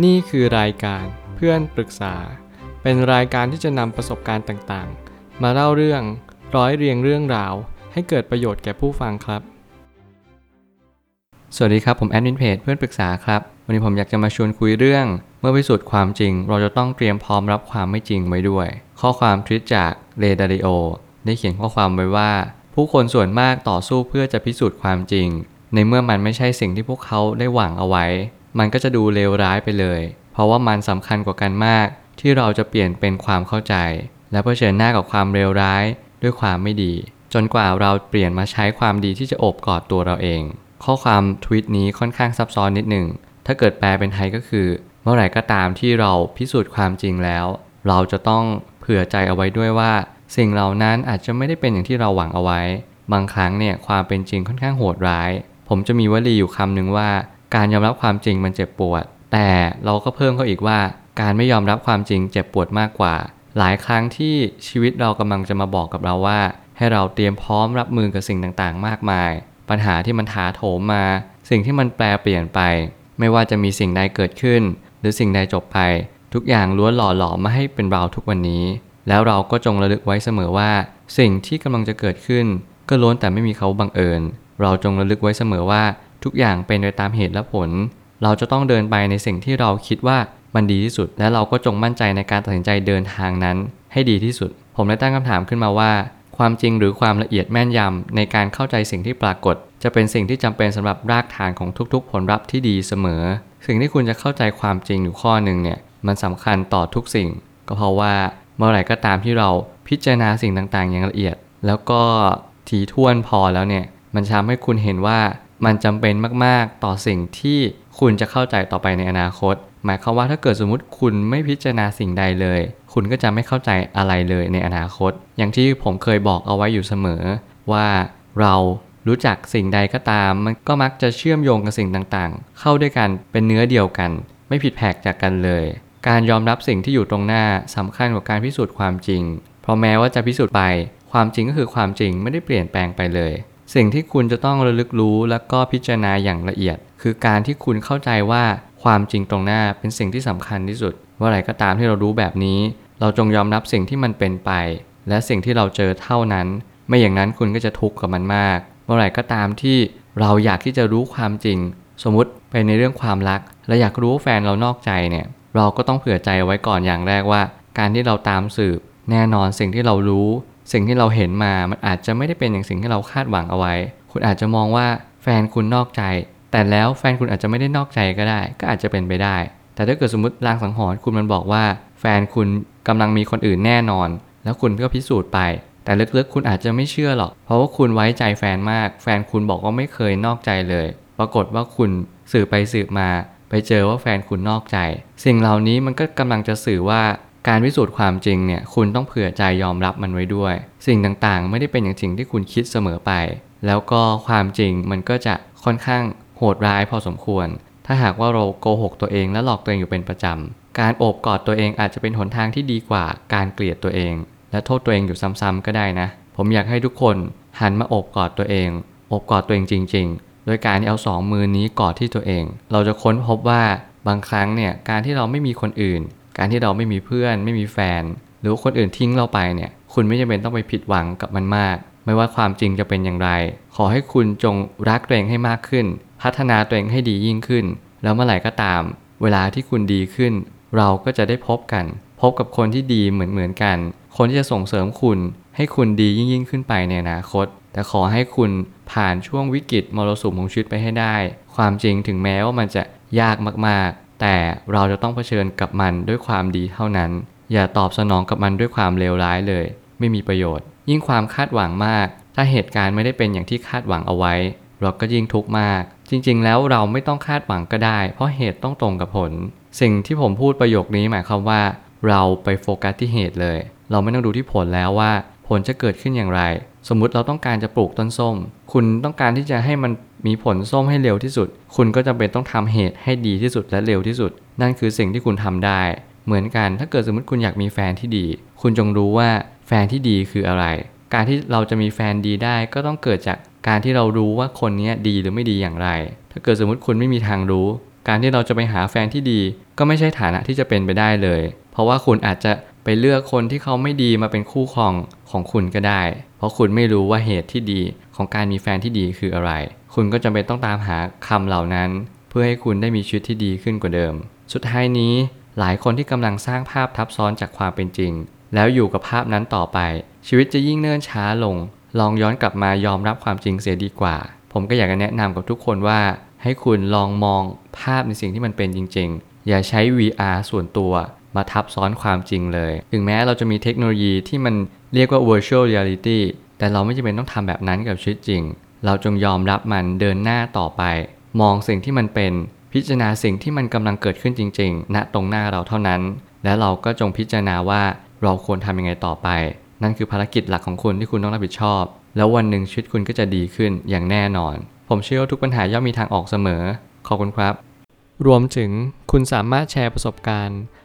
นี่คือรายการเพื่อนปรึกษา เป็นรายการที่จะนำประสบการณ์ต่างๆ มาเล่าเรื่องร้อยเรียงเรื่องราว ให้เกิดประโยชน์แก่ผู้ฟังครับ สวัสดีครับ ผมแอดมินเพจเพื่อนปรึกษาครับ วันนี้ผมอยากจะมาชวนคุยเรื่อง เมื่อพิสูจน์ความจริง เราจะต้องเตรียมพร้อมรับความไม่จริงไว้ด้วย ข้อความทวิตจากเรดาริโอได้เขียนข้อความไว้ว่า ผู้คนส่วนมากต่อสู้เพื่อจะพิสูจน์ความจริง ในเมื่อมันไม่ใช่สิ่งที่พวกเขาได้หวังเอาไว้ มันก็จะดูเลวร้ายไปเลย เพราะว่ามันสำคัญกว่ากันมาก ที่เราจะเปลี่ยนเป็นความเข้าใจ และเผชิญหน้ากับความเลวร้ายด้วยความไม่ดี จนกว่าเราเปลี่ยนมาใช้ความดีที่จะโอบกอดตัวเราเอง ข้อความทวิตนี้ค่อนข้างซับซ้อนนิดหนึ่งถ้าเกิดแปลเป็นไทยก็คือ เมื่อไหร่ก็ตามที่เราพิสูจน์ความจริงแล้ว เราจะต้องเผื่อใจเอาไว้ด้วยว่า สิ่งเหล่านั้นอาจจะไม่ได้เป็นอย่างที่เราหวังเอาไว้ บางครั้งเนี่ยความเป็นจริงค่อนข้างโหดร้าย ผมจะมีวลีอยู่คำหนึ่งว่า การยอมรับความจริงมันเจ็บปวด แต่เราก็เพิ่มเข้าอีกว่า การไม่ยอมรับความจริงเจ็บปวดมากกว่า หลายครั้งที่ชีวิตเรากำลังจะมาบอกกับเราว่า ให้เราเตรียมพร้อมรับมือกับสิ่งต่างๆ มากมาย ปัญหาที่มันถาโถมมา สิ่งที่มันแปลเปลี่ยนไป ไม่ว่าจะมีสิ่งใดเกิดขึ้น หรือสิ่งใดจบไป ทุกอย่างล้วนหล่อหลอมมาให้เป็นเราทุกวันนี้ แล้วเราก็จงระลึกไว้เสมอว่า สิ่งที่กำลังจะเกิดขึ้น ก็ล้วนแต่ไม่มีเขาบังเอิญ เราจงระลึกไว้เสมอว่า ทุกอย่างเป็นไปตามเหตุและผล เราจะต้องเดินไปในสิ่งที่เราคิดว่ามันดีที่สุด และเราก็จงมั่นใจในการตัดสินใจเดินทางนั้น ให้ดีที่สุด ผมได้ตั้งคำถามขึ้นมาว่า ความจริงหรือความละเอียดแม่นยำในการเข้าใจสิ่งที่ปรากฏ จะเป็นสิ่งที่จำเป็นสำหรับรากฐานของทุกๆ ผลลัพธ์ที่ดีเสมอ สิ่งที่คุณจะเข้าใจความจริงอยู่ข้อหนึ่งเนี่ยมันสำคัญต่อทุกสิ่ง ก็เพราะว่าเมื่อไหร่ก็ตามที่เราพิจารณาสิ่งต่างๆ อย่างละเอียด แล้วก็ถี่ถ้วนพอแล้วเนี่ยมันทำให้คุณเห็นว่า มันจำเป็นมากๆต่อสิ่งที่คุณจะเข้าใจต่อไปในอนาคต หมายความว่าถ้าเกิดสมมุติคุณไม่พิจารณาสิ่งใดเลย คุณก็จะไม่เข้าใจอะไรเลยในอนาคต อย่างที่ผมเคยบอกเอาไว้อยู่เสมอ ว่าเรารู้จักสิ่งใดก็ตาม มันก็มักจะเชื่อมโยงกับสิ่งต่างๆ เข้าด้วยกันเป็นเนื้อเดียวกัน ไม่ผิดแผกจากกันเลย การยอมรับสิ่งที่อยู่ตรงหน้าสำคัญกว่าการพิสูจน์ความจริง เพราะแม้ว่าจะพิสูจน์ไป ความจริงก็คือความจริงไม่ได้เปลี่ยนแปลงไปเลย สิ่งที่คุณจะต้องระลึกรู้และก็พิจารณาอย่างละเอียด คือการที่คุณเข้าใจว่าความจริงตรงหน้าเป็นสิ่งที่สำคัญที่สุดเมื่อไรก็ตามที่เรารู้แบบนี้ เราจงยอมรับสิ่งที่มันเป็นไป และสิ่งที่เราเจอเท่านั้น ไม่อย่างนั้นคุณก็จะทุกข์กับมันมาก เมื่อไหร่ก็ตามที่เราอยากที่จะรู้ความจริง สมมุติไปในเรื่องความรัก และอยากรู้แฟนเรานอกใจเนี่ย เราก็ต้องเผื่อใจไว้ก่อนอย่างแรกว่า การที่เราตามสืบ แน่นอนสิ่งที่เรารู้ สิ่งที่เราเห็นมา มันอาจจะไม่ได้เป็นอย่างสิ่งที่เราคาดหวังเอาไว้ คุณอาจจะมองว่าแฟนคุณนอกใจ แต่แล้วแฟนคุณอาจจะไม่ได้นอกใจก็ได้ ก็อาจจะเป็นไปได้ แต่ถ้าเกิดสมมติลางสังหรณ์คุณมันบอกว่า แฟนคุณกำลังมีคนอื่นแน่นอน แล้วคุณก็พิสูจน์ไป แต่ลึกๆคุณอาจจะไม่เชื่อหรอก เพราะว่าคุณไว้ใจแฟนมาก แฟนคุณบอกว่าไม่เคยนอกใจเลย ปรากฏว่าคุณสืบไปสืบมา ไปเจอว่าแฟนคุณนอกใจ สิ่งเหล่านี้มันก็กำลังจะสื่อว่า การพิสูจน์ความจริงเนี่ยคุณต้องเผื่อใจยอมรับมันไว้ด้วย สิ่งต่างๆ ไม่ได้เป็นอย่างจริงที่คุณคิดเสมอไป แล้วก็ความจริงมันก็จะค่อนข้างโหดร้ายพอสมควร ถ้าหากว่าเราโกหกตัวเองและหลอกตัวเองอยู่เป็นประจำ การโอบกอดตัวเองอาจจะเป็นหนทางที่ดีกว่าการเกลียดตัวเอง และโทษตัวเองอยู่ซ้ำๆก็ได้นะ ผมอยากให้ทุกคนหันมาโอบกอดตัวเอง โอบกอดตัวเองจริง ๆ โดยการที่เอาสองมือนี้กอดที่ตัวเอง เราจะค้นพบว่าบางครั้งเนี่ยการที่เราไม่มีคนอื่น การที่เราไม่มีเพื่อน ไม่มีแฟน หรือคนอื่นทิ้งเราไปเนี่ย คุณไม่จำเป็นต้องไปผิดหวังกับมันมาก ไม่ว่าความจริงจะเป็นอย่างไร ขอให้คุณจงรักตัวเองให้มากขึ้น พัฒนาตัวเองให้ดียิ่งขึ้น แล้วเมื่อไหร่ก็ตาม เวลาที่คุณดีขึ้น เราก็จะได้พบกัน พบกับคนที่ดีเหมือนเหมือนกัน คนที่จะส่งเสริมคุณ ให้คุณดียิ่งยิ่งขึ้นไปในอนาคต แต่ขอให้คุณผ่านช่วงวิกฤตมรสุมของชีวิตไปให้ได้ ความจริงถึงแม้ว่ามันจะยากมากแต่เราจะต้องเผชิญกับมันด้วยความดีเท่านั้น อย่าตอบสนองกับมันด้วยความเลวร้ายเลย ไม่มีประโยชน์ ยิ่งความคาดหวังมาก ถ้าเหตุการณ์ไม่ได้เป็นอย่างที่คาดหวังเอาไว้ เราก็ยิ่งทุกข์มาก จริง ๆ แล้วเราไม่ต้องคาดหวังก็ได้ เพราะเหตุต้องตรงกับผล สิ่งที่ผมพูดประโยคนี้หมายความว่า เราไปโฟกัสที่เหตุเลย เราไม่ต้องดูที่ผลแล้วว่า ผลจะเกิดขึ้นอย่างไร สมมุติเราต้องการจะปลูกต้นส้ม คุณต้องการที่จะให้มันมีผลส้มให้เร็วที่สุด คุณก็จำเป็นต้องทำเหตุให้ดีที่สุดและเร็วที่สุด นั่นคือสิ่งที่คุณทำได้ เหมือนกันถ้าเกิดสมมติคุณอยากมีแฟนที่ดี คุณจงรู้ว่าแฟนที่ดีคืออะไร การที่เราจะมีแฟนดีได้ก็ต้องเกิดจากการที่เรารู้ว่าคนนี้ดีหรือไม่ดีอย่างไร ถ้าเกิดสมมติคุณไม่มีทางรู้ การที่เราจะไปหาแฟนที่ดี ก็ไม่ใช่ฐานะที่จะเป็นไปได้เลย เพราะว่าคุณอาจจะ ไปเลือกคนที่เขาไม่ดีมาเป็นคู่ครองของคุณก็ได้ เพราะคุณไม่รู้ว่าเหตุที่ดีของการมีแฟนที่ดีคืออะไร คุณก็จำเป็นต้องตามหาคำเหล่านั้น เพื่อให้คุณได้มีชีวิตที่ดีขึ้นกว่าเดิม สุดท้ายนี้หลายคนที่กำลังสร้างภาพทับซ้อนจากความเป็นจริง แล้วอยู่กับภาพนั้นต่อไป ชีวิตจะยิ่งเนิ่นช้าลง ลองย้อนกลับมายอมรับความจริงเสียดีกว่า ผมก็อยากจะแนะนำกับทุกคนว่า ให้คุณลองมองภาพในสิ่งที่มันเป็นจริง ๆ อย่าใช้ VR ส่วนตัว มาทับซ้อนความจริงเลย ถึงแม้เราจะมีเทคโนโลยีที่มันเรียกว่า virtual reality แต่เราไม่จำเป็นต้องทำแบบนั้นกับชีวิตจริง เราจงยอมรับมันเดินหน้าต่อไป มองสิ่งที่มันเป็นพิจารณาสิ่งที่มันกำลังเกิดขึ้นจริงๆณตรงหน้าเราเท่านั้น และเราก็จงพิจารณาว่าเราควรทำยังไงต่อไป นั่นคือภารกิจหลักของคุณที่คุณต้องรับผิดชอบ แล้ววันหนึ่งชีวิตคุณก็จะดีขึ้นอย่างแน่นอน ผมเชื่อว่าทุกปัญหาย่อมมีทางออกเสมอ ขอบคุณครับ รวมถึงคุณสามารถแชร์ประสบการณ์